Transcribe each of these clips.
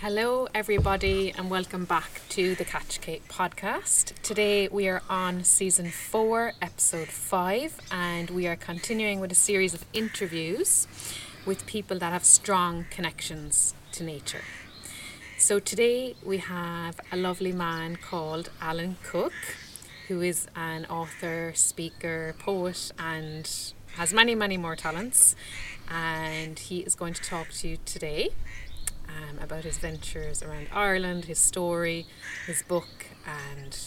Hello, everybody, and welcome back to the Catch Cake podcast. Today we are on season four, episode five, and we are continuing with a series of interviews with people that have strong connections to nature. So today we have a lovely man called Alan Cook, who is an author, speaker, poet, and has many, many more talents. And he is going to talk to you today um, about his ventures around Ireland, his story, his book, and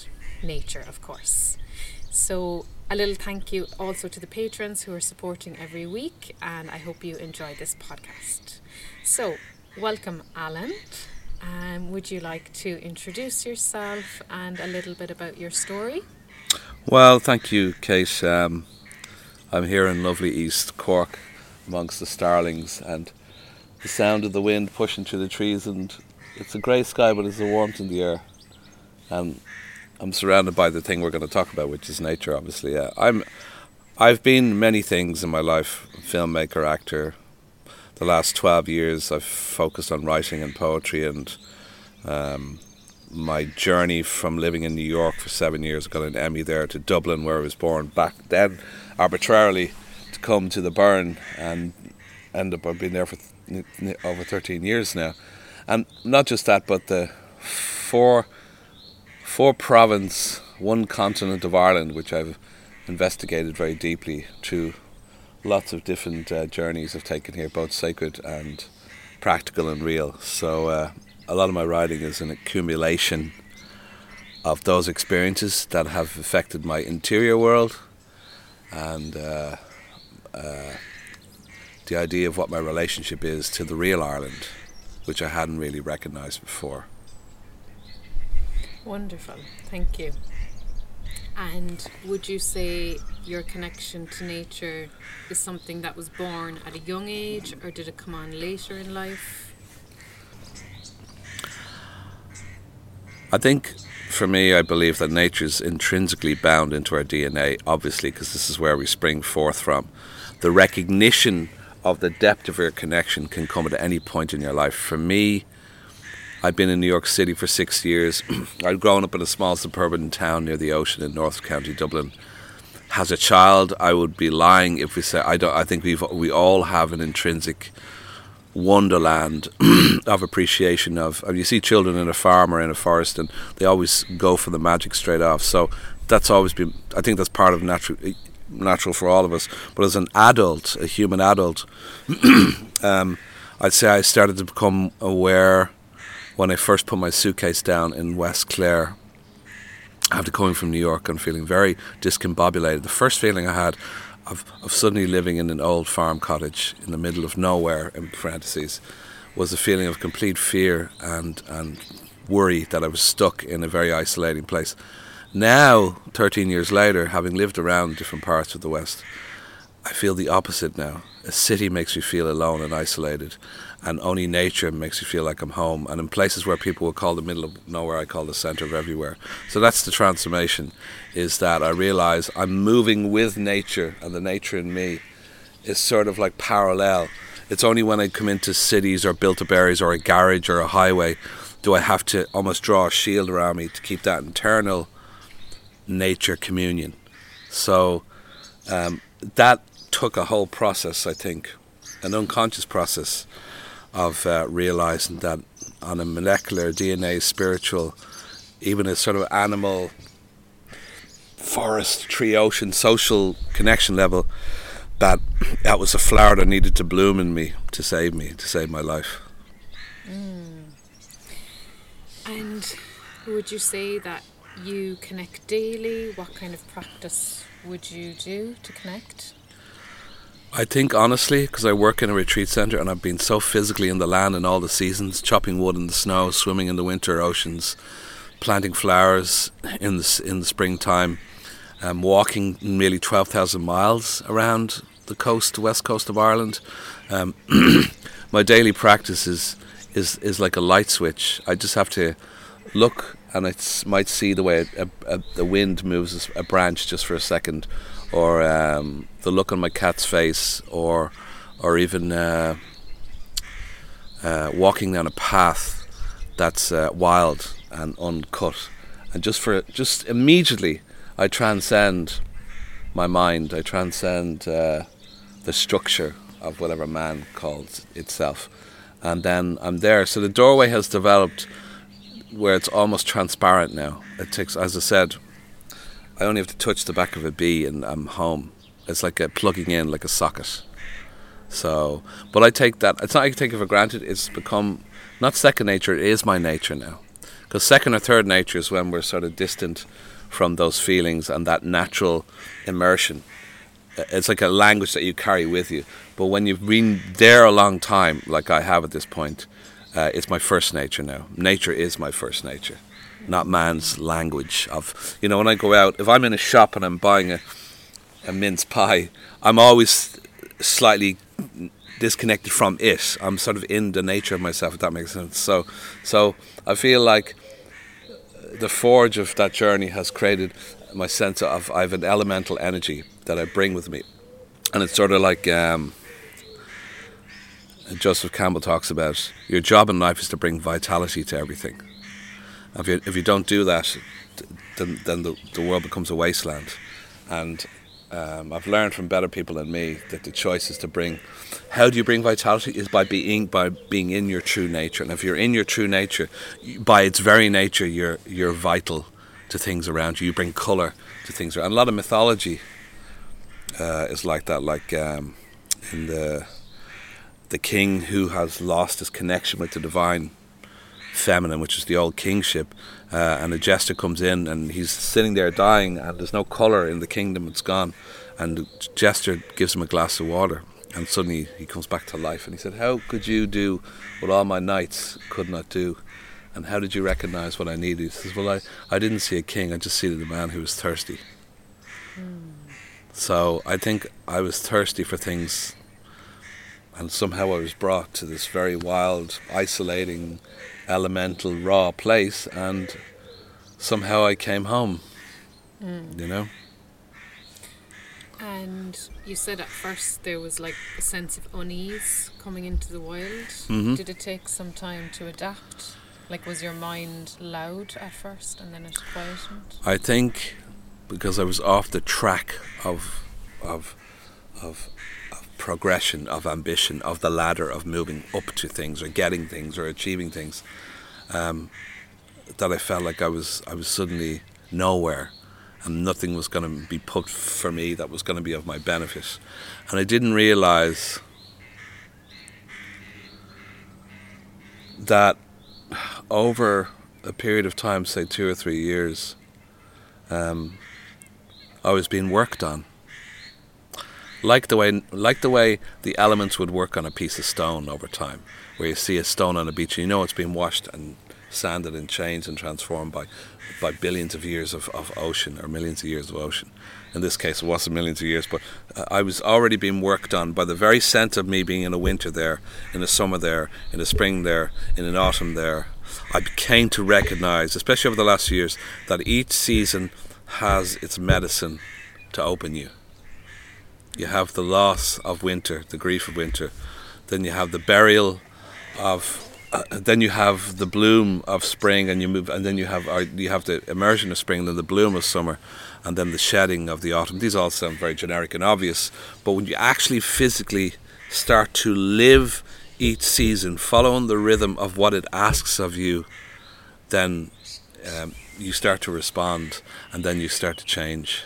nature, of course. So, a little thank you also to the patrons who are supporting every week, and I hope you enjoy this podcast. So, welcome, Alan. Um, would you like to introduce yourself and a little bit about your story? Well, thank you, Kate. Um, I'm here in lovely East Cork amongst the starlings and the sound of the wind pushing through the trees, and it's a grey sky, but there's a warmth in the air. And I'm surrounded by the thing we're going to talk about, which is nature. Obviously, yeah. I'm. I've been many things in my life: filmmaker, actor. The last twelve years, I've focused on writing and poetry, and um, my journey from living in New York for seven years, got an Emmy there, to Dublin, where I was born. Back then, arbitrarily, to come to the Burren and end up. I've been there for over thirteen years now, and not just that, but the four four province, one continent of Ireland, which I've investigated very deeply through lots of different uh, journeys I've taken here, both sacred and practical and real. So uh, a lot of my writing is an accumulation of those experiences that have affected my interior world and uh, uh the idea of what my relationship is to the real Ireland, which I hadn't really recognised before. Wonderful, thank you. And would you say your connection to nature is something that was born at a young age, or did it come on later in life? I think for me, I believe that nature is intrinsically bound into our DNA, obviously, because this is where we spring forth from. The recognition of the depth of your connection can come at any point in your life. For me, I'd been in New York City for six years. I'd grown up in a small suburban town near the ocean in North County, Dublin. As a child, I would be lying if we said I don't. I think we've we all have an intrinsic wonderland of appreciation of. You see children in a farm or in a forest, and they always go for the magic straight off. So that's always been. I think that's part of natural natural for all of us. But as an adult, a human adult, um, I'd say I started to become aware when I first put my suitcase down in West Clare, after coming from New York and feeling very discombobulated, the first feeling I had of, of suddenly living in an old farm cottage in the middle of nowhere, in parentheses, was a feeling of complete fear and, and worry that I was stuck in a very isolating place. Now, 13 years later, having lived around different parts of the West, I feel the opposite now. A city makes me feel alone and isolated and only nature makes you feel like I'm home. And in places where people will call the middle of nowhere, I call the center of everywhere. So that's the transformation, is that I realize I'm moving with nature, and the nature in me is sort of like parallel. It's only when I come into cities or built up areas or a garage or a highway do I have to almost draw a shield around me to keep that internal nature communion. So um, that took a whole process, I think, an unconscious process of uh, realizing that on a molecular DNA, spiritual, even a sort of animal, forest, tree, ocean, social connection level, that that was a flower that needed to bloom in me to save me, to save my life. Mm. And would you say that you connect daily? What kind of practice would you do to connect? I think honestly, because I work in a retreat centre and I've been so physically in the land in all the seasons, chopping wood in the snow, swimming in the winter oceans, planting flowers in the in the springtime, um, walking nearly twelve thousand miles around the coast, west coast of Ireland. Um, my daily practice is, is is like a light switch. I just have to look and I might see the way a, a, the wind moves a branch just for a second or um, the look on my cat's face, or or even uh, uh, walking down a path that's uh, wild and uncut, and just for just immediately, I transcend my mind. I transcend uh, the structure of whatever man calls itself, and then I'm there. So the doorway has developed where it's almost transparent now. It takes, as I said, I only have to touch the back of a bee and I'm home. It's like a plugging in, like a socket. So, but I take that. It's not I take it for granted. It's become not second nature. It is my nature now. Because second or third nature is when we're sort of distant from those feelings and that natural immersion. It's like a language that you carry with you. But when you've been there a long time, like I have at this point, uh, it's my first nature now. Nature is my first nature, not man's language. Of you know, when I go out, if I'm in a shop and I'm buying a a mince pie, I'm always slightly disconnected from it. I'm sort of in the nature of myself, if that makes sense. So, so I feel like the forge of that journey has created my sense of I have an elemental energy that I bring with me, and it's sort of like um, Joseph Campbell talks about. Your job in life is to bring vitality to everything. If you if you don't do that, then then the, the world becomes a wasteland, and um, I've learned from better people than me that the choice is to bring. How do you bring vitality? Is by being by being in your true nature. And if you're in your true nature, by its very nature, you're you're vital to things around you. You bring color to things around. And a lot of mythology uh, is like that. Like um, in the the king who has lost his connection with the divine feminine, which is the old kingship, uh, and the jester comes in and he's sitting there dying, and there's no colour in the kingdom, it's gone. And the jester gives him a glass of water, and suddenly he comes back to life. And he said, How could you do what all my knights could not do? And how did you recognize what I needed? He says, Well, I, I didn't see a king, I just see the man who was thirsty. Mm. So I think I was thirsty for things and somehow I was brought to this very wild, isolating, elemental, raw place, and somehow I came home. Mm. You know. And you said at first there was like a sense of unease coming into the wild. Mm-hmm. Did it take some time to adapt? Like, was your mind loud at first and then it quietened? I think because I was off the track of of of progression of ambition of the ladder of moving up to things or getting things or achieving things um, that I felt like I was I was suddenly nowhere and nothing was going to be put for me that was going to be of my benefit. And I didn't realize that over a period of time say two or three years um, I was being worked on like the way like the way the elements would work on a piece of stone over time, where you see a stone on a beach and you know it's been washed and sanded and changed and transformed by by billions of years of, of ocean or millions of years of ocean. In this case, it wasn't millions of years, but uh, I was already being worked on by the very sense of me being in a winter there, in a summer there, in a spring there, in an autumn there. I came to recognize, especially over the last years, that each season has its medicine to open you you have the loss of winter, the grief of winter, then you have the burial of uh, then you have the bloom of spring and you move and then you have uh, you have the immersion of spring and then the bloom of summer and then the shedding of the autumn. These all sound very generic and obvious but when you actually physically start to live each season following the rhythm of what it asks of you then um, you start to respond and then you start to change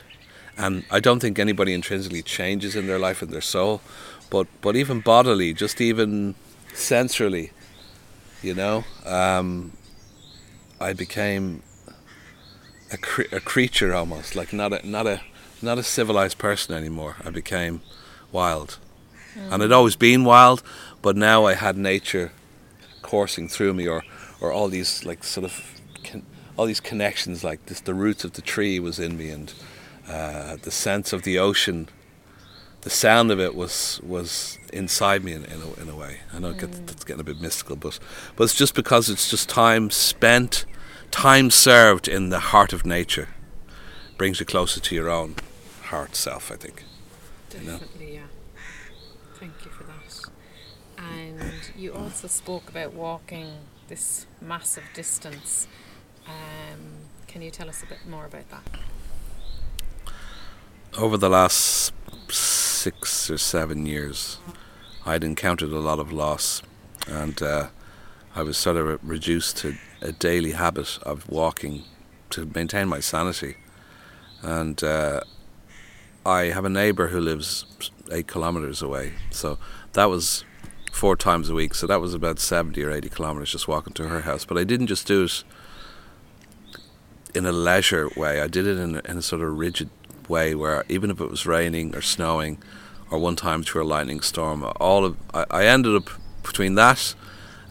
and I don't think anybody intrinsically changes in their life and their soul, but but even bodily, just even sensorily, you know, um, I became a, cre- a creature almost, like not a not a not a civilized person anymore. I became wild, mm. and I'd always been wild, but now I had nature coursing through me, or or all these like sort of con- all these connections, like this. The roots of the tree was in me, and uh, the sense of the ocean, the sound of it was was inside me in, in, a, in a way. I know mm. it it's getting a bit mystical, but but it's just because it's just time spent, time served in the heart of nature, brings you closer to your own heart self. I think. Definitely, you know? yeah. Thank you for that. And you also spoke about walking this massive distance. Um, can you tell us a bit more about that? Over the last six or seven years, I'd encountered a lot of loss, and uh, I was sort of reduced to a daily habit of walking to maintain my sanity. And uh, I have a neighbour who lives eight kilometres away, so that was four times a week. So that was about seventy or eighty kilometres just walking to her house. But I didn't just do it in a leisure way. I did it in a, in a sort of rigid way where even if it was raining or snowing, or one time through a lightning storm, all of I, I ended up between that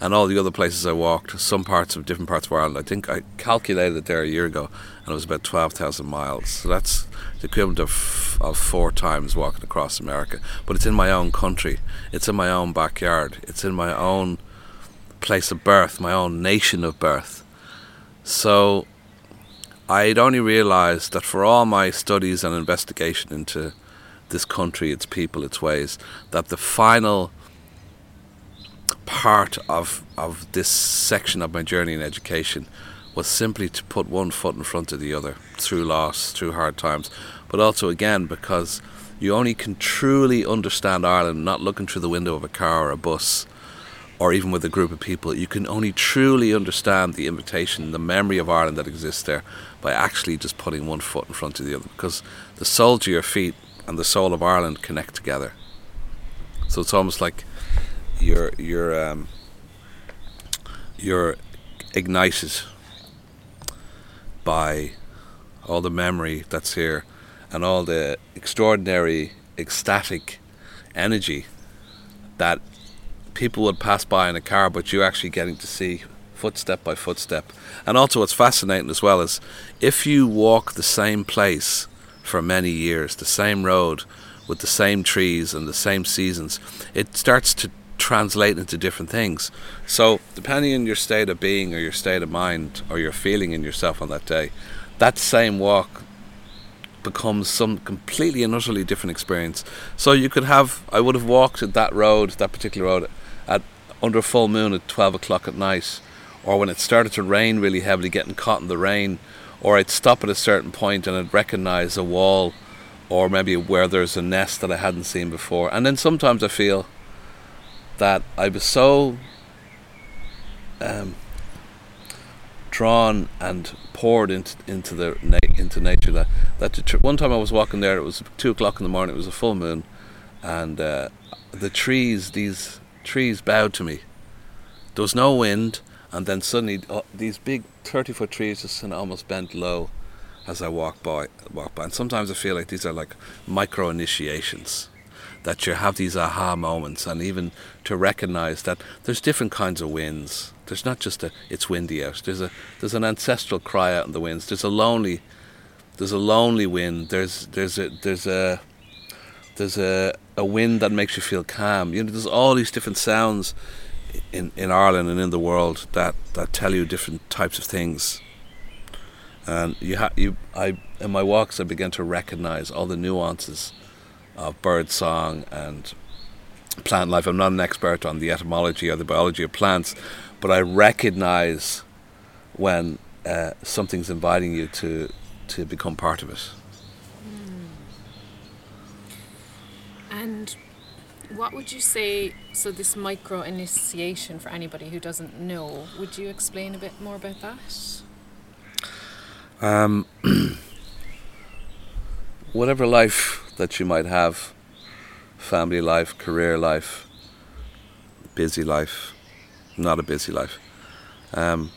and all the other places I walked, some parts of different parts of Ireland. I think I calculated it there a year ago, and it was about twelve thousand miles. So that's the equivalent of of four times walking across America. But it's in my own country. It's in my own backyard. It's in my own place of birth, my own nation of birth. So I'd only realised that for all my studies and investigation into this country, its people, its ways, that the final part of of this section of my journey in education was simply to put one foot in front of the other through loss, through hard times, but also again because you only can truly understand Ireland not looking through the window of a car or a bus or even with a group of people. You can only truly understand the invitation, the memory of Ireland that exists there by actually just putting one foot in front of the other because the soles of your feet and the soul of Ireland connect together. So it's almost like you're you're um, you're ignited by all the memory that's here and all the extraordinary ecstatic energy that people would pass by in a car but you're actually getting to see footstep by footstep and also what's fascinating as well is if you walk the same place for many years the same road with the same trees and the same seasons it starts to translate into different things. So, depending on your state of being or your state of mind or your feeling in yourself on that day, that same walk becomes some completely and utterly different experience. So, you could have, I would have walked that road, that particular road, under full moon at 12 o'clock at night, or when it started to rain really heavily, getting caught in the rain, or I'd stop at a certain point and I'd recognize a wall or maybe where there's a nest that I hadn't seen before. And then sometimes I feel that I was so um, drawn and poured into into the na- into nature that that tr- one time I was walking there. It was two o'clock in the morning. It was a full moon, and uh, the trees, these trees, bowed to me. There was no wind, and then suddenly uh, these big thirty foot trees just kind of almost bent low as I walk by. Walk by, and sometimes I feel like these are like micro initiations that you have these aha moments and even to recognize that there's different kinds of winds there's not just a it's windy out there's a there's an ancestral cry out in the winds there's a lonely there's a lonely wind there's there's a there's a there's a, a wind that makes you feel calm you know there's all these different sounds in in Ireland and in the world that that tell you different types of things and you ha- you I in my walks I began to recognize all the nuances of bird song and plant life. I'm not an expert on the etymology or the biology of plants, but I recognize when uh, something's inviting you to to become part of it. And what would you say? So this micro initiation for anybody who doesn't know, would you explain a bit more about that? Um, whatever life that you might have family life, career life, busy life, not a busy life. Um,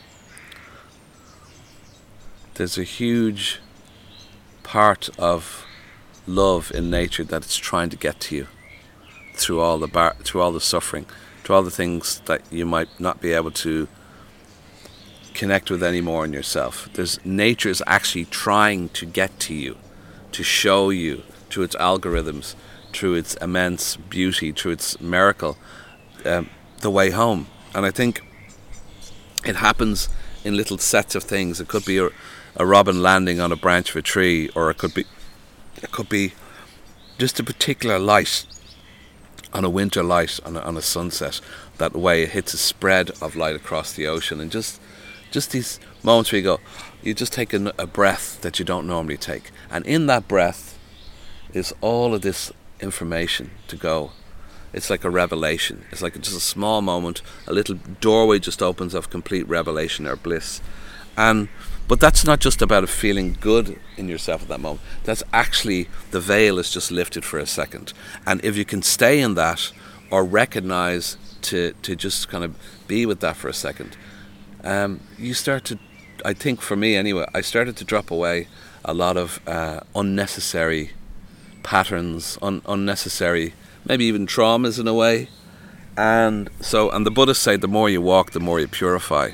there's a huge part of love in nature that it's trying to get to you through all the bar- through all the suffering, through all the things that you might not be able to connect with anymore in yourself. There's nature is actually trying to get to you, to show you, through its algorithms, through its immense beauty, through its miracle, um, the way home. And I think it happens in little sets of things. It could be a, a robin landing on a branch of a tree, or it could be it could be just a particular light on a winter light on a, on a sunset that way it hits a spread of light across the ocean and just just these moments where you go you just take a, a breath that you don't normally take. And in that breath is all of this information to go. It's like a revelation. It's like just a small moment a little doorway just opens of complete revelation or bliss and but that's not just about feeling good in yourself at that moment. That's actually the veil is just lifted for a second. And if you can stay in that or recognize to, to just kind of be with that for a second, um, you start to, I think for me anyway, I started to drop away a lot of uh, unnecessary patterns, un- unnecessary, maybe even traumas in a way. And so, and the Buddhists say the more you walk, the more you purify.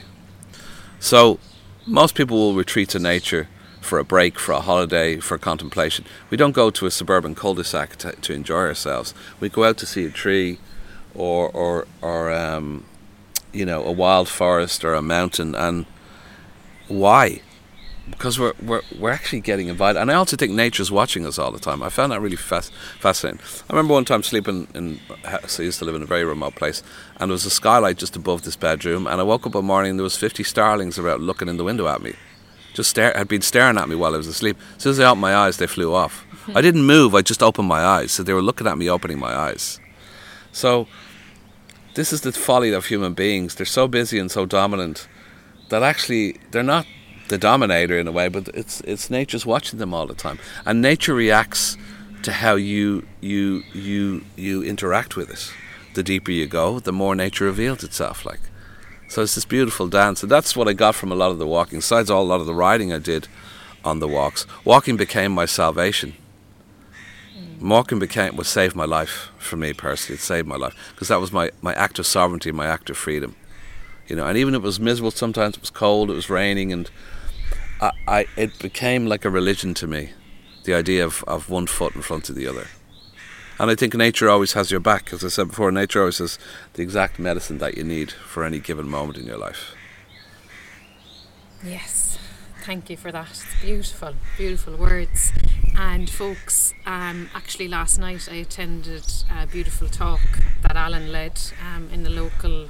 So, most people will retreat to nature for a break, for a holiday, for contemplation. We don't go to a suburban cul-de-sac to, to enjoy ourselves. We go out to see a tree, or or or um, you know a wild forest or a mountain. And why? Because we're, we're we're actually getting invited. And I also think nature's watching us all the time. I found that really fas- fascinating. I remember one time sleeping in. So I used to live in a very remote place, and there was a skylight just above this bedroom. And I woke up one morning, and there was fifty starlings around looking in the window at me just stare, had been staring at me while I was asleep. As soon as I opened my eyes, they flew off. I didn't move, I just opened my eyes. So they were looking at me opening my eyes. So this is the folly of human beings. They're so busy and so dominant that actually they're not the dominator in a way, but it's it's nature's watching them all the time. And nature reacts to how you you you you interact with it. The deeper you go, the more nature reveals itself like. So it's this beautiful dance, and that's what I got from a lot of the walking. Besides all a lot of the riding I did on the walks, walking became my salvation. Walking became what saved my life for me personally. It saved my life because that was my my act of sovereignty, my act of freedom. You know, and even if it was miserable, sometimes it was cold, it was raining, and I, I it became like a religion to me. The idea of, of one foot in front of the other. And I think nature always has your back. As I said before, nature always has the exact medicine that you need for any given moment in your life. Yes, thank you for that. It's beautiful, beautiful words. And folks, um, actually last night I attended a beautiful talk that Alan led um, in the local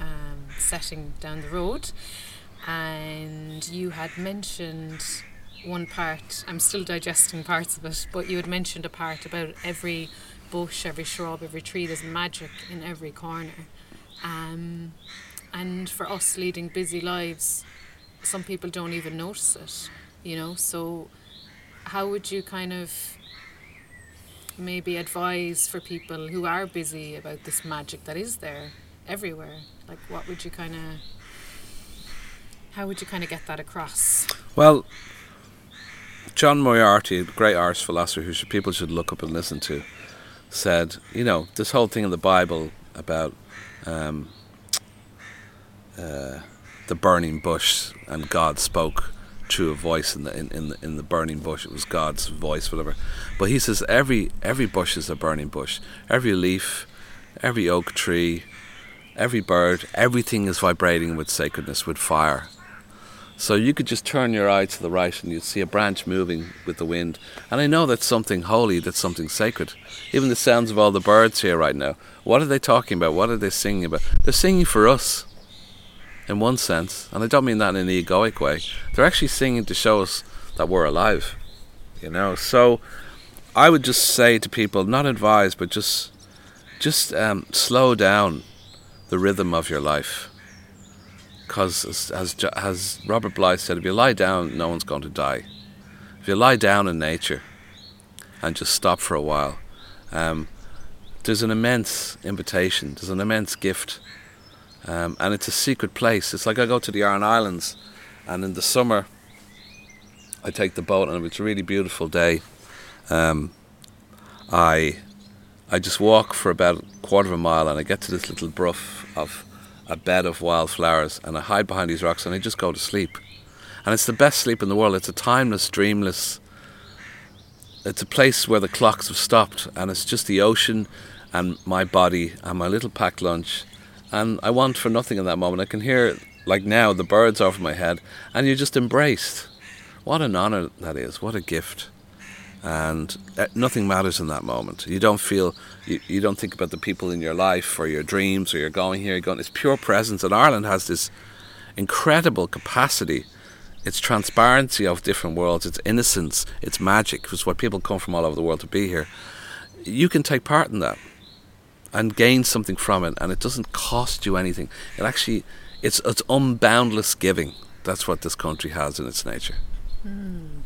um, setting down the road. And you had mentioned one part, I'm still digesting parts of it, but you had mentioned a part about every bush, every shrub, every tree, there's magic in every corner. Um, and for us leading busy lives, some people don't even notice it, you know. So, how would you kind of maybe advise for people who are busy about this magic that is there everywhere? Like, what would you kind of, how would you kind of get that across? Well, John Moriarty, a great Irish philosopher who should, people should look up and listen to, said, you know, this whole thing in the Bible about um, uh, the burning bush and God spoke through a voice in the in, in the in the burning bush. It was God's voice, whatever. But he says every every bush is a burning bush. Every leaf, every oak tree, every bird, everything is vibrating with sacredness, with fire. So you could just turn your eye to the right and you'd see a branch moving with the wind. And I know that's something holy, that's something sacred. Even the sounds of all the birds here right now. What are they talking about? What are they singing about? They're singing for us, in one sense. And I don't mean that in an egoic way. They're actually singing to show us that we're alive. You know? So I would just say to people, not advise, but just, just um, slow down the rhythm of your life because as, as, as Robert Bly said, if you lie down, no one's going to die. If you lie down in nature and just stop for a while, um, there's an immense invitation, there's an immense gift, um, and it's a secret place. It's like I go to the Aran Islands, and in the summer, I take the boat, and if it's a really beautiful day, um, I I just walk for about a quarter of a mile, and I get to this little brough of a bed of wildflowers and I hide behind these rocks and I just go to sleep. And it's the best sleep in the world. It's a timeless, dreamless. It's a place where the clocks have stopped and it's just the ocean and my body and my little packed lunch. And I want for nothing in that moment. I can hear, like now, the birds over my head and you're just embraced. What an honor that is. What a gift. And uh, nothing matters in that moment. You don't feel, you, you don't think about the people in your life or your dreams or you're going here, you're going. It's pure presence, and Ireland has this incredible capacity. Its transparency of different worlds, its innocence, its magic, It's what people come from all over the world to be here. You can take part in that and gain something from it, and it doesn't cost you anything. It actually, it's it's unboundless giving. That's what this country has in its nature. Mm.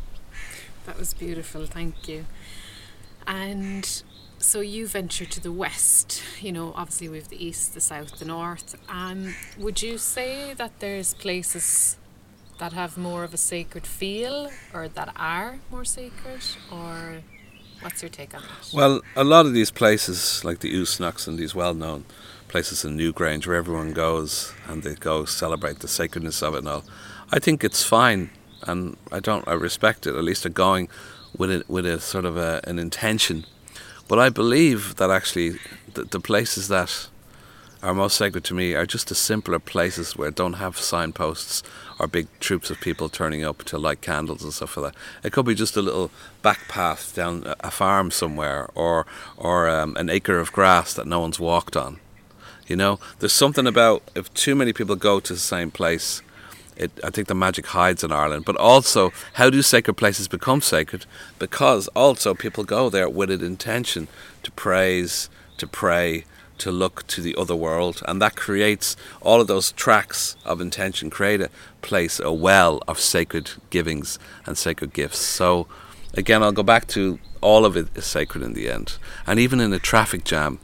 That was beautiful, thank you. And so you venture to the west, you know, obviously we have the east, the south, the north. Um, would you say that there's places that have more of a sacred feel or that are more sacred or what's your take on that? Well, a lot of these places like the Uisneachs and these well known places in Newgrange where everyone goes and they go celebrate the sacredness of it and all. I think it's fine and I don't I respect it. At least they're going with it with a sort of a, an intention. But I believe that actually the, the places that are most sacred to me are just the simpler places where don't have signposts or big troops of people turning up to light candles and stuff like that. It could be just a little back path down a farm somewhere or or um, an acre of grass that no one's walked on. You know, there's something about if too many people go to the same place it, I think the magic hides in Ireland. But also, how do sacred places become sacred? Because also people go there with an intention to praise, to pray, to look to the other world, and that creates all of those tracks of intention, create a place, a well of sacred givings and sacred gifts. So, again, I'll go back to all of it is sacred in the end, and even in a traffic jam,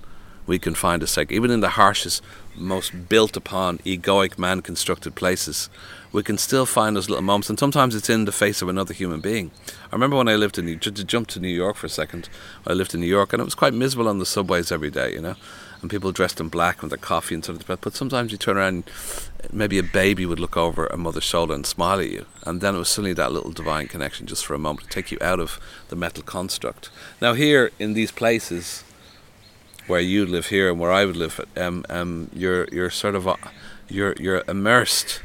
we can find a sacred. Even in the harshest, most built upon, egoic, man constructed places, we can still find those little moments, and sometimes it's in the face of another human being. I remember when I lived in New, to jump to New York for a second. I lived in New York, and it was quite miserable on the subways every day, you know, and people dressed in black with their coffee and of. But sometimes you turn around, maybe a baby would look over a mother's shoulder and smile at you, and then it was suddenly that little divine connection just for a moment to take you out of the metal construct. Now here in these places where you live here and where I would live, um, um, you're you're sort of uh, you're you're immersed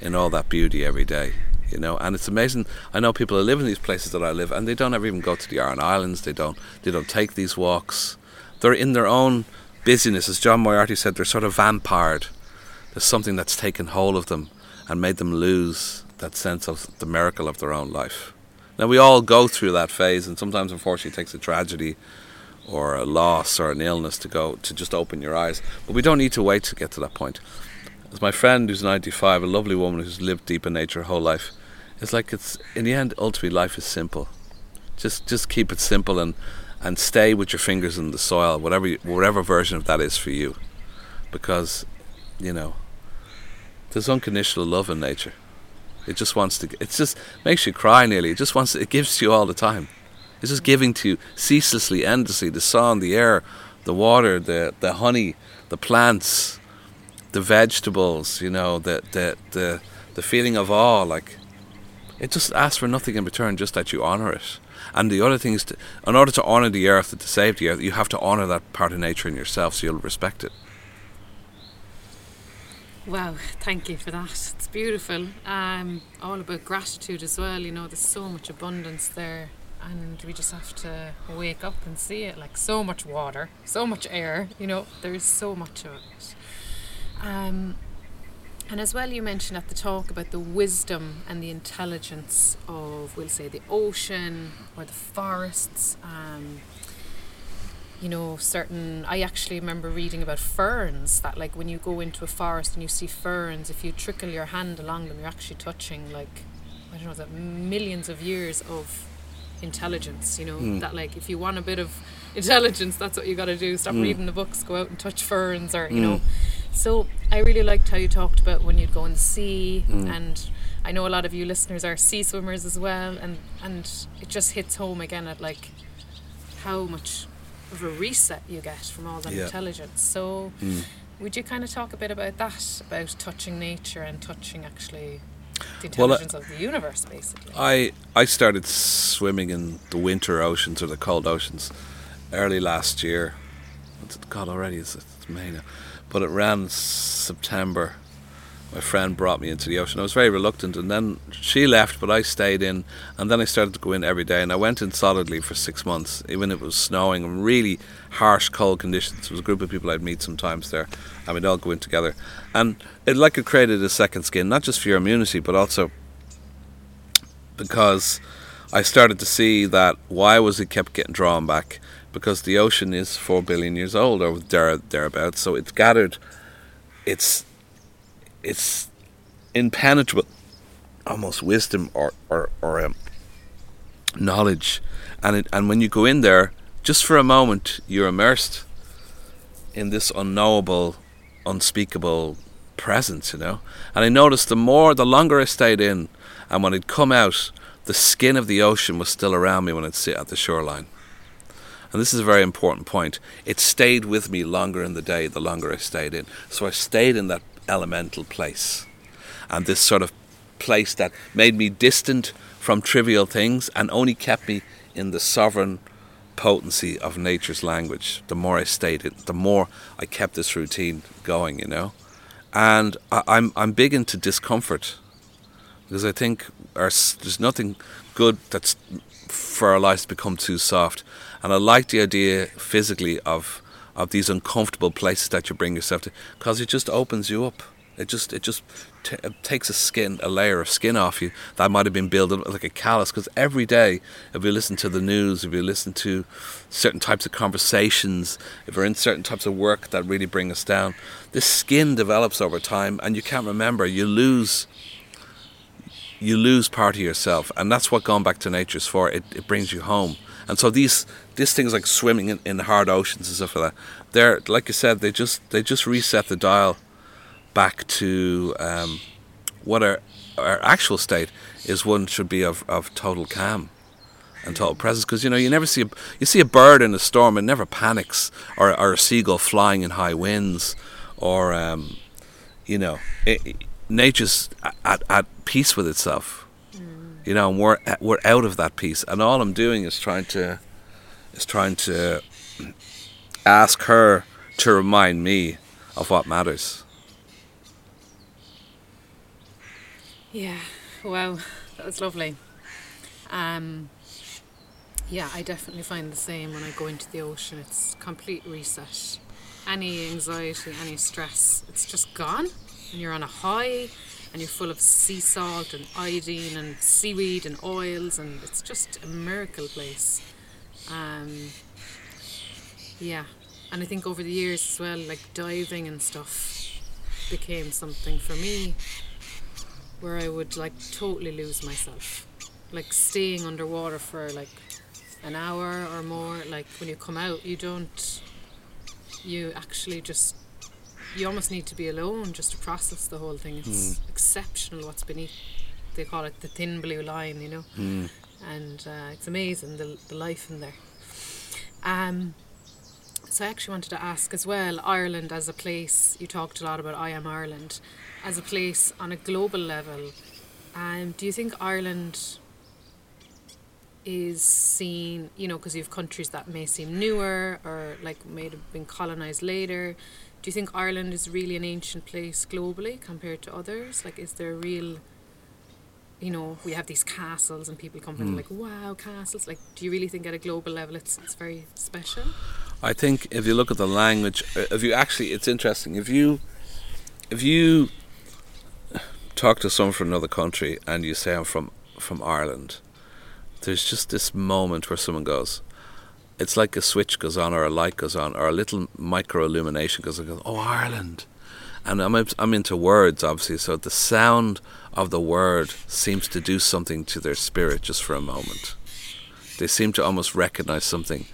in all that beauty every day. You know, and it's amazing. I know people who live in these places that I live, and they don't ever even go to the Aran Islands. They don't. They don't take these walks. They're in their own busyness, as John Moriarty said. They're sort of vampired. There's something that's taken hold of them and made them lose that sense of the miracle of their own life. Now we all go through that phase, and sometimes, unfortunately, it takes a tragedy or a loss or an illness to go to just open your eyes. But we don't need to wait to get to that point. As my friend who's 95, a lovely woman who's lived deep in nature her whole life, it's like it's in the end ultimately life is simple. Just just keep it simple and and stay with your fingers in the soil, whatever whatever version of that is for you, because you know there's unconditional love in nature. It just wants to. It just makes you cry nearly. It just wants. To, It gives to you all the time. It's just giving to you ceaselessly, endlessly. The sun, the air, the water, the the honey, the plants, the vegetables, you know, the the the the feeling of awe, like it just asks for nothing in return, just that you honour it. And the other thing is, to, in order to honour the earth, to save the earth, you have to honour that part of nature in yourself, so you'll respect it. Wow, thank you for that. It's beautiful. Um, all about gratitude as well. You know, there's so much abundance there, and we just have to wake up and see it. Like so much water, so much air. You know, there's so much of it. Um, and as well, you mentioned at the talk about the wisdom and the intelligence of, we'll say, the ocean or the forests. Um, you know, certain. I actually remember reading about ferns that, like, when you go into a forest and you see ferns, if you trickle your hand along them, you're actually touching, like, I don't know, that millions of years of intelligence. You know, mm. that, like, if you want a bit of intelligence, that's what you got to do. Stop mm. reading the books, go out and touch ferns, or, you mm. know so I really liked how you talked about when you'd go in the sea, mm. and I know a lot of you listeners are sea swimmers as well, and and it just hits home again at like how much of a reset you get from all that yeah. intelligence. So. Mm. Would you kind of talk a bit about that, about touching nature and touching actually the intelligence well, of the universe, basically? I I started swimming in the winter oceans or the cold oceans early last year. God, already it's, it's May now but it ran September my friend brought me into the ocean. I was very reluctant, and then she left, but I stayed in, and then I started to go in every day, and I went in solidly for six months, even if it was snowing and really harsh, cold conditions. There was a group of people I'd meet sometimes there, and we'd all go in together, and it like it created a second skin, not just for your immunity, but also because I started to see that why was it kept getting drawn back because the ocean is four billion years old or there thereabouts, so it's gathered its it's impenetrable almost wisdom or or, or um, knowledge. And it, and when you go in there just for a moment you're immersed in this unknowable unspeakable presence you know? And i noticed the more the longer i stayed in and when i'd come out the skin of the ocean was still around me when i'd sit at the shoreline and this is a very important point it stayed with me longer in the day the longer i stayed in so i stayed in that elemental place. And this sort of place that made me distant from trivial things and only kept me in the sovereign potency of nature's language. The more I stayed in, the more I kept this routine going, you know. And I, I'm I'm big into discomfort because I think our, there's nothing good that's for our lives to become too soft. And I like the idea physically of of these uncomfortable places that you bring yourself to because it just opens you up. It just it just t- it takes a skin a layer of skin off you that might have been built up like a callus. Because every day, if you listen to the news, if you listen to certain types of conversations, if we're in certain types of work that really bring us down, this skin develops over time, and you can't remember. You lose you lose part of yourself, and that's what going back to nature is for. It, it brings you home, and so these these things like swimming in, in hard oceans and stuff like that, they're like you said, they just they just reset the dial back to um, what our our actual state is. One should be of, of total calm and total presence because you know you never see a, you see a bird in a storm and never panics or, or a seagull flying in high winds or um, you know it, nature's at, at peace with itself. You know, and we're we're out of that peace. and all I'm doing is trying to is trying to ask her to remind me of what matters. Yeah, wow, that was lovely. Um, yeah, I definitely find the same when I go into the ocean. It's complete reset. Any anxiety, any stress, it's just gone and you're on a high and you're full of sea salt and iodine and seaweed and oils and it's just a miracle place. Um, yeah. And i think over the years as well like diving and stuff became something for me where i would like totally lose myself. Like staying underwater for like an hour or more like when you come out you don't you actually just you almost need to be alone just to process the whole thing. It's mm. exceptional what's beneath. They call it the thin blue line, you know, mm. and uh, it's amazing the the life in there. Um, so I actually wanted to ask as well, Ireland as a place. You talked a lot about I am Ireland, as a place on a global level. Um, do you think Ireland is seen, you know, because you have countries that may seem newer or like may have been colonized later do you think Ireland is really an ancient place globally compared to others? Like, is there a real, you know, we have these castles and people come from mm. like, wow, castles. Like, do you really think at a global level it's it's very special? I think if you look at the language, uh, if you actually, it's interesting. If you, if you talk to someone from another country and you say I'm from from Ireland, there's just this moment where someone goes, it's like a switch goes on or a light goes on or a little micro illumination goes on. Oh, Ireland. And I'm, I'm into words, obviously, so the sound of the word seems to do something to their spirit just for a moment. They seem to almost recognize something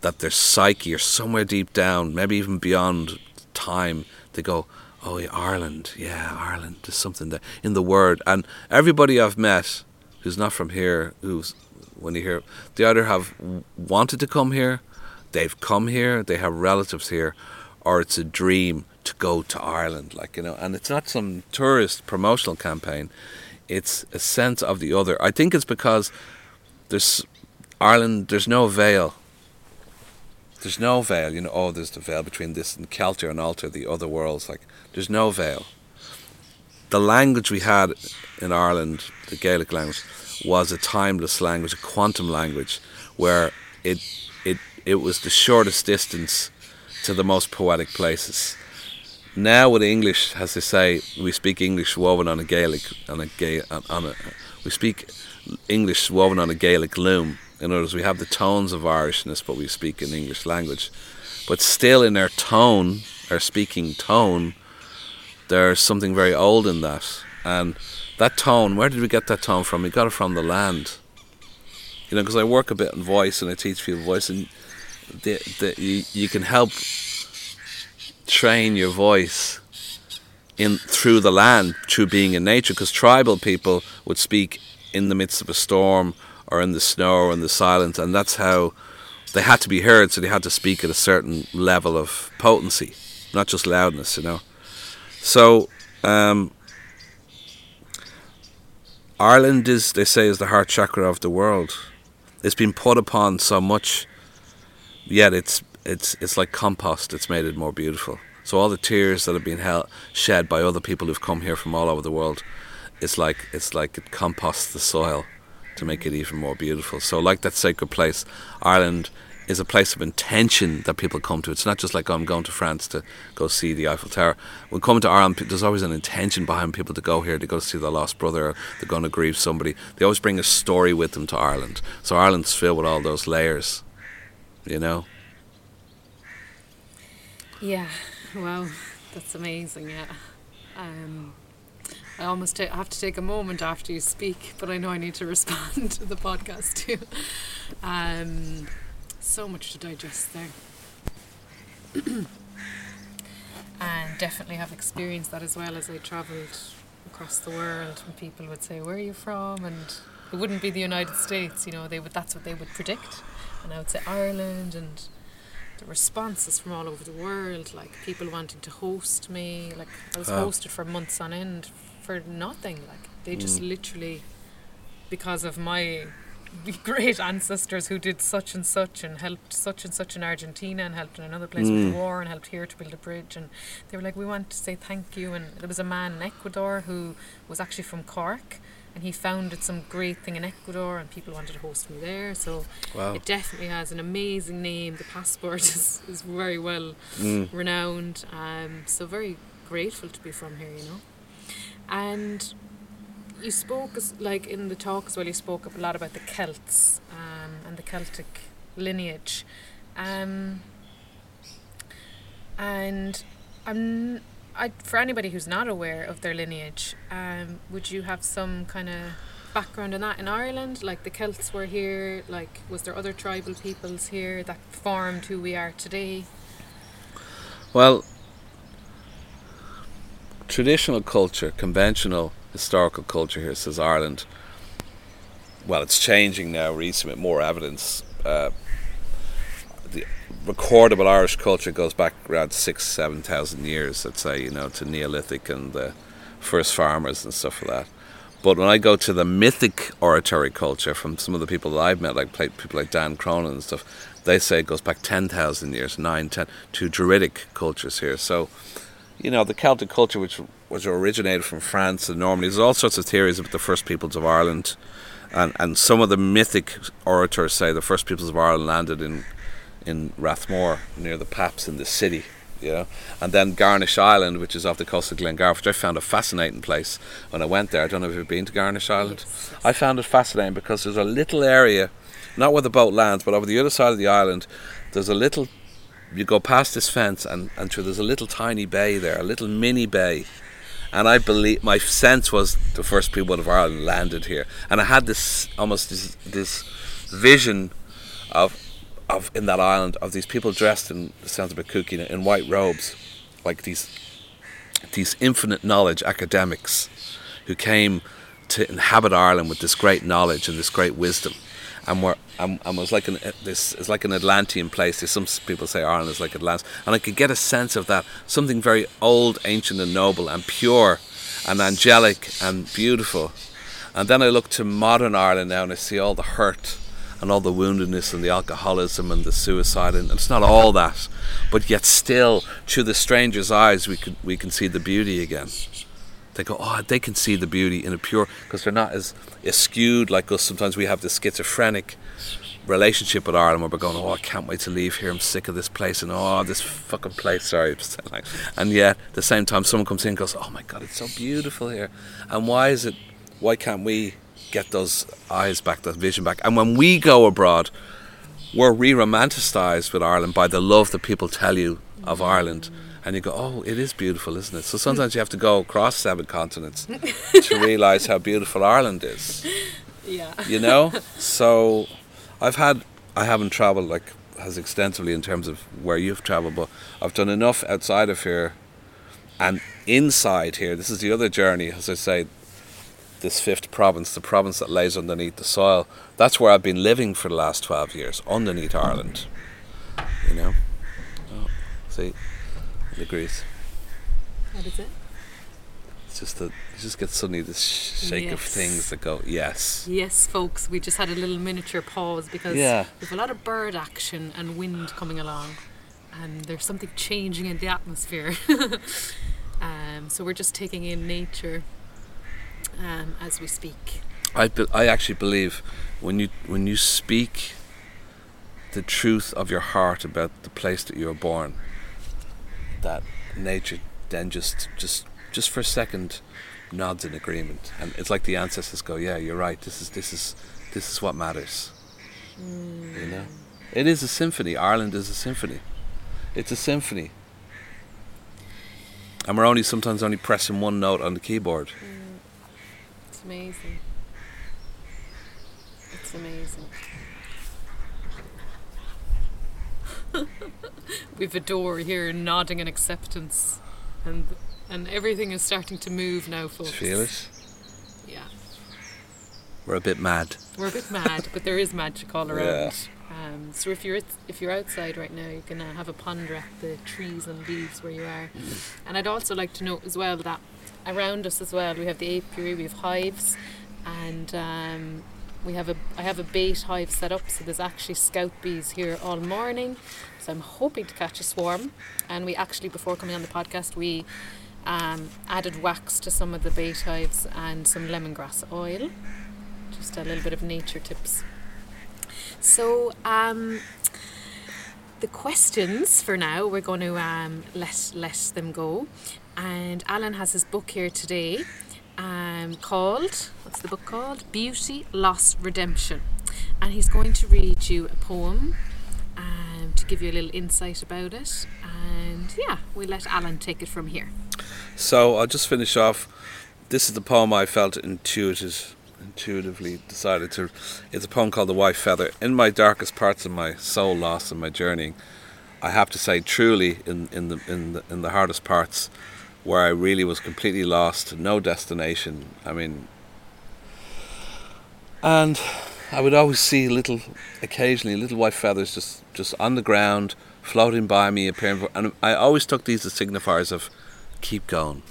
that their psyche or somewhere deep down, maybe even beyond time, they go, Oh, yeah, Ireland, yeah, Ireland, there's something there in the word. And everybody I've met who's not from here, who's when you hear they either have wanted to come here, they've come here, they have relatives here, or it's a dream to go to Ireland, like you know. And it's not some tourist promotional campaign; it's a sense of the other. I think it's because there's Ireland. There's no veil. There's no veil, you know. Oh, there's the veil between this and Celtic and Alter, the other worlds. Like there's no veil. the language we had in Ireland, the Gaelic language, was a timeless language, a quantum language, where it it it was the shortest distance to the most poetic places. Now with English, as they say, we speak English woven on a Gaelic on a Ga- on a we speak English woven on a Gaelic loom. In other words, we have the tones of Irishness, but we speak in English language. But still, in our tone, our speaking tone, there's something very old in that. And that tone, where did we get that tone from? We got it from the land. You know, because I work a bit in voice and I teach people voice, and the, the, you, you can help train your voice in through the land through being in nature because tribal people would speak in the midst of a storm or in the snow or in the silence and that's how they had to be heard so they had to speak at a certain level of potency not just loudness you know so um, Ireland is they say is the heart chakra of the world. It's been put upon so much yet it's it's it's like compost. It's made it more beautiful. So all the tears that have been held, shed by other people who've come here from all over the world, it's like it's like it composts the soil to make it even more beautiful. So like that sacred place, Ireland is a place of intention that people come to. It's not just like oh, I'm going to France to go see the Eiffel Tower. When coming to Ireland, there's always an intention behind people to go here to go see their lost brother. They're going to grieve somebody. They always bring a story with them to Ireland. So Ireland's filled with all those layers, you know. Yeah, Wow, that's amazing. Yeah. Um, I almost ta- have to take a moment after you speak, but I know I need to respond to the podcast too. Um, so much to digest there. and definitely have experienced that as well as I travelled across the world and people would say, Where are you from? And it wouldn't be the United States, you know, they would that's what they would predict. And I would say Ireland and the responses from all over the world, like people wanting to host me. Like I was oh. hosted for months on end for nothing. Like they just mm. literally, because of my great ancestors who did such and such and helped such and such in Argentina and helped in another place mm. with the war and helped here to build a bridge and they were like we want to say thank you and there was a man in Ecuador who was actually from Cork and he founded some great thing in Ecuador, and people wanted to host me there. So wow. it definitely has an amazing name. The passport is, is very well mm. renowned. Um, so very grateful to be from here, you know. And you spoke like in the talk as well. You spoke up a lot about the Celts um, and the Celtic lineage, um, and I'm I, for anybody who's not aware of their lineage, um, would you have some kind of background in that in Ireland? Like the Celts were here, like was there other tribal peoples here that formed who we are today? Well, traditional culture, conventional historical culture here says Ireland. Well, it's changing now recently with more evidence. Uh, the recordable Irish culture goes back around six, seven thousand years, I'd say, you know, to Neolithic and the first farmers and stuff like that. But when I go to the mythic oratory culture from some of the people that I've met, like people like Dan Cronin and stuff, they say it goes back 10,000 years, 9, 10, to Druidic cultures here. So, you know, the Celtic culture, which was originated from France and Normandy, there's all sorts of theories about the first peoples of Ireland. And, and some of the mythic orators say the first peoples of Ireland landed in in Rathmore near the Paps in the city. You know? And then Garnish Island, which is off the coast of Glengarriff, which I found a fascinating place when I went there. I don't know if you've been to Garnish Island. I found it fascinating because there's a little area, not where the boat lands, but over the other side of the island, there's a little. You go past this fence, and, and sure, there's a little tiny bay there, a little mini bay. And I believe my sense was the first people of Ireland landed here, and I had this almost this, this vision of of in that island of these people dressed in sounds a bit kooky in white robes, like these these infinite knowledge academics who came to inhabit Ireland with this great knowledge and this great wisdom, and were was like an this is like an Atlantean place. Some people say Ireland is like Atlantis, and I could get a sense of that something very old, ancient, and noble, and pure, and angelic, and beautiful. And then I look to modern Ireland now, and I see all the hurt and all the woundedness and the alcoholism and the suicide and it's not all that but yet still through the stranger's eyes we could we can see the beauty again They go, oh, they can see the beauty in a pure because they're not as skewed like us. Sometimes we have this schizophrenic relationship with Ireland where we're going, oh, I can't wait to leave here. I'm sick of this place and oh, this fucking place. Sorry, and yet at the same time, someone comes in and goes, oh my god, it's so beautiful here. And why is it? Why can't we get those eyes back, that vision back? And when we go abroad, we're re-romanticized with Ireland by the love that people tell you of Ireland and you go, oh, it is beautiful, isn't it? So sometimes you have to go across seven continents to realise how beautiful Ireland is. Yeah. You know? So I've had, I haven't travelled like as extensively in terms of where you've travelled, but I've done enough outside of here and inside here. This is the other journey, as I say, this fifth province, the province that lays underneath the soil. That's where I've been living for the last 12 years, underneath Ireland. You know? Oh, see? Degrees. What is it? It's just that you just get suddenly this shake yes. of things that go, yes. Yes, folks, we just had a little miniature pause because yeah. we've a lot of bird action and wind coming along, and there's something changing in the atmosphere. um, so we're just taking in nature um, as we speak. I, be- I actually believe when you when you speak the truth of your heart about the place that you were born, that nature then just just just for a second nods in agreement. And it's like the ancestors go yeah you're right. This is this is this is what matters. Mm. you know? It is a symphony. Ireland is a symphony. It's a symphony. And we're only sometimes only pressing one note on the keyboard. Mm. it's amazing. It's amazing We've a door here nodding in acceptance, and and everything is starting to move now, folks. Feel it? Yeah. We're a bit mad. We're a bit mad, but there is magic all around. Yeah. Um, so if you're if you're outside right now, you can uh, have a ponder at the trees and leaves where you are. Mm. And I'd also like to note as well that around us as well, we have the apiary, we have hives, and um, we have a I have a bait hive set up, so there's actually scout bees here all morning. So I'm hoping to catch a swarm. And we actually, before coming on the podcast, we um, added wax to some of the bait hives and some lemongrass oil. Just a little bit of nature tips. So um, the questions for now, we're going to um, let let them go. And Alan has his book here today um, called, what's the book called? Beauty, Loss, Redemption. And he's going to read you a poem um, to give you a little insight about it. And yeah, we'll let Alan take it from here. So I'll just finish off. This is the poem I felt intuitive, intuitively decided to. It's a poem called The White Feather. In my darkest parts of my soul loss and my journey, I have to say, truly, in, in, the, in, the, in the hardest parts, where I really was completely lost, no destination. I mean, and I would always see little, occasionally, little white feathers just, just on the ground, floating by me, appearing. And I always took these as signifiers of keep going,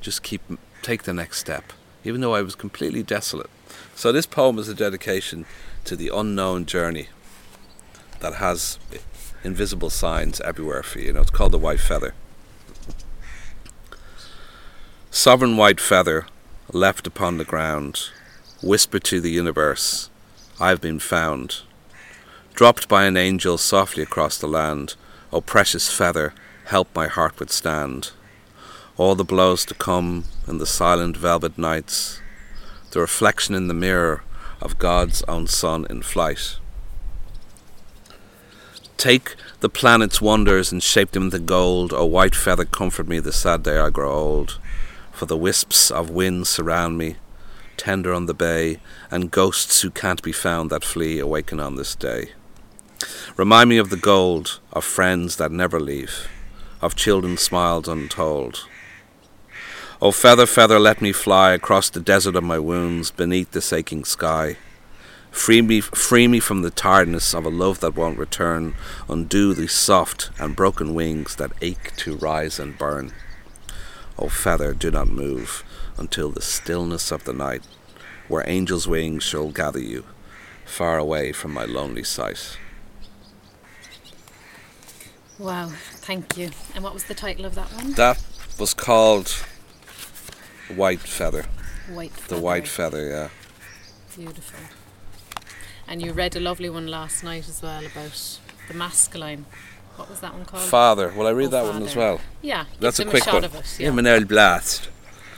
just keep, take the next step, even though I was completely desolate. So this poem is a dedication to the unknown journey that has invisible signs everywhere for you. You know, it's called the white feather. Sovereign white feather left upon the ground, whisper to the universe, I've been found. Dropped by an angel softly across the land, O precious feather, help my heart withstand. All the blows to come in the silent velvet nights, the reflection in the mirror of God's own Son in flight. Take the planet's wonders and shape them into gold, O white feather, comfort me the sad day I grow old for the wisps of wind surround me, tender on the bay, and ghosts who can't be found that flee awaken on this day. Remind me of the gold, of friends that never leave, of children's smiles untold. O feather, feather, let me fly across the desert of my wounds, beneath this aching sky. Free me, free me from the tiredness of a love that won't return. Undo these soft and broken wings that ache to rise and burn. Oh, o feather, do not move until the stillness of the night, where angels' wings shall gather you, far away from my lonely sight. Wow, thank you. And what was the title of that one? That was called white feather. White. The white feather, yeah. Beautiful. And you read a lovely one last night as well about the masculine. What was that one called? Father. Well, I read Oh, that one as well. yeah, That's a quick shot one. It, Yeah, yeah. Manel Blast.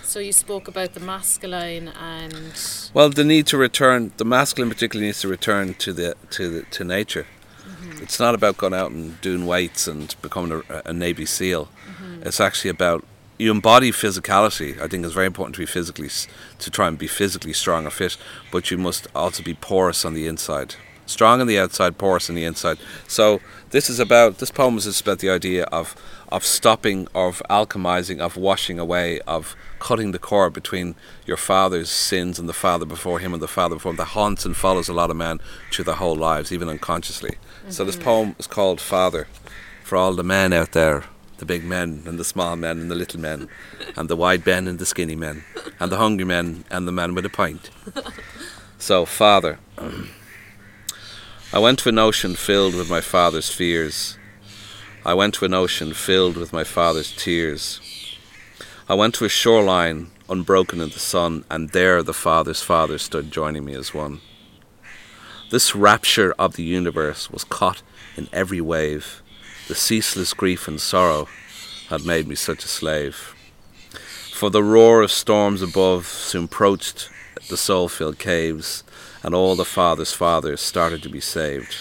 So you spoke about the masculine and Well, the need to return, the masculine particularly needs to return to the to the, to nature. Mm-hmm. It's not about going out and doing weights and becoming a, a Navy SEAL. Mm-hmm. It's actually about you embody physicality. I think it's very important to be physically to try and be physically strong or fit, but you must also be porous on the inside. Strong on the outside, porous on the inside. So this is about this poem is just about the idea of of stopping, of alchemizing, of washing away, of cutting the cord between your father's sins and the father before him and the father before him that haunts and follows a lot of men through their whole lives, even unconsciously. So this mm-hmm. poem is called Father for all the men out there, the big men and the small men and the little men, and the wide men and the skinny men, and the hungry men and the man with a pint. So, Father, I went to an ocean filled with my father's fears. I went to an ocean filled with my father's tears. I went to a shoreline unbroken in the sun, and there the father's father stood joining me as one. This rapture of the universe was caught in every wave. The ceaseless grief and sorrow had made me such a slave. For the roar of storms above soon approached the soul filled caves, and all the father's fathers started to be saved.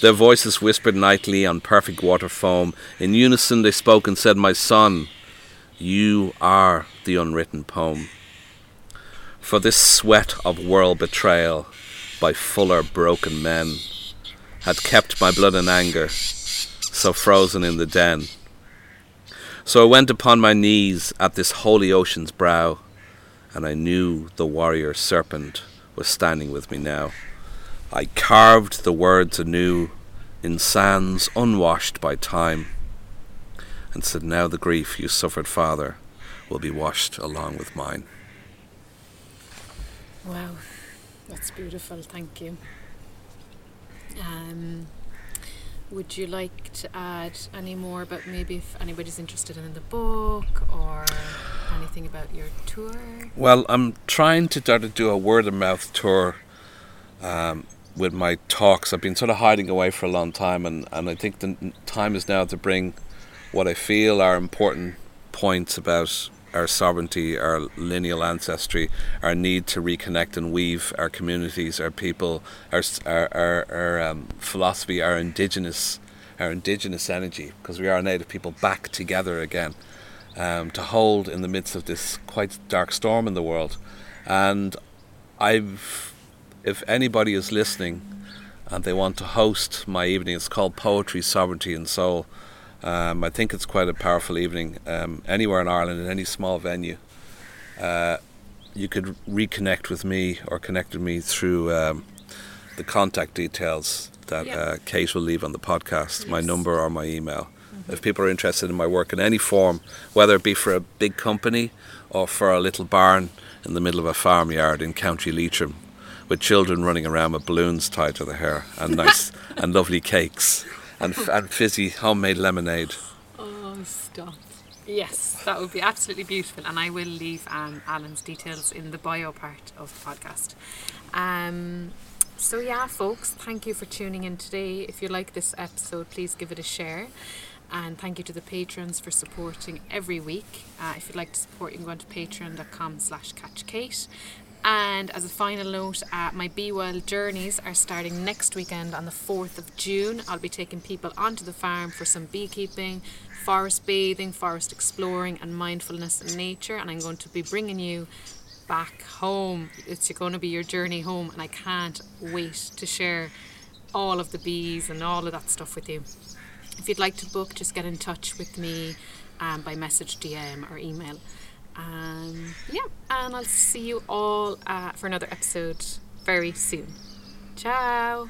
Their voices whispered nightly on perfect water foam. In unison they spoke and said, My son, you are the unwritten poem. For this sweat of world betrayal by fuller broken men had kept my blood in anger, so frozen in the den. So I went upon my knees at this holy ocean's brow, and I knew the warrior serpent was standing with me now. I carved the words anew in sands unwashed by time, and said, Now the grief you suffered, Father, will be washed along with mine. wow, that's beautiful. Thank you. Um, would you like to add any more about maybe if anybody's interested in the book or anything about your tour? Well, I'm trying to start to do a word of mouth tour um, with my talks. I've been sort of hiding away for a long time, and, and I think the time is now to bring what I feel are important points about our sovereignty, our lineal ancestry, our need to reconnect and weave our communities, our people, our our our, our um, philosophy, our indigenous our indigenous energy, because we are native people back together again um, to hold in the midst of this quite dark storm in the world. And I've, if anybody is listening and they want to host my evening, it's called Poetry, Sovereignty, and Soul. Um, I think it's quite a powerful evening. Um, anywhere in Ireland, in any small venue, uh, you could reconnect with me or connect with me through um, the contact details that Yeah. uh, Kate will leave on the podcast, my number or my email. If people are interested in my work in any form, whether it be for a big company or for a little barn in the middle of a farmyard in County Leitrim, with children running around with balloons tied to their hair and nice and lovely cakes and, and fizzy homemade lemonade. Oh, stop. Yes, that would be absolutely beautiful. And I will leave um, Alan's details in the bio part of the podcast. Um, so, yeah, folks, thank you for tuning in today. If you like this episode, please give it a share. And thank you to the patrons for supporting every week. Uh, if you'd like to support, you can go on to patreon.com slash catchkate. And as a final note, uh, my Be Well journeys are starting next weekend on the 4th of June. I'll be taking people onto the farm for some beekeeping, forest bathing, forest exploring, and mindfulness in nature. And I'm going to be bringing you back home. It's going to be your journey home, and I can't wait to share all of the bees and all of that stuff with you. If you'd like to book, just get in touch with me um, by message, DM, or email. Um, yeah, and I'll see you all uh, for another episode very soon. Ciao.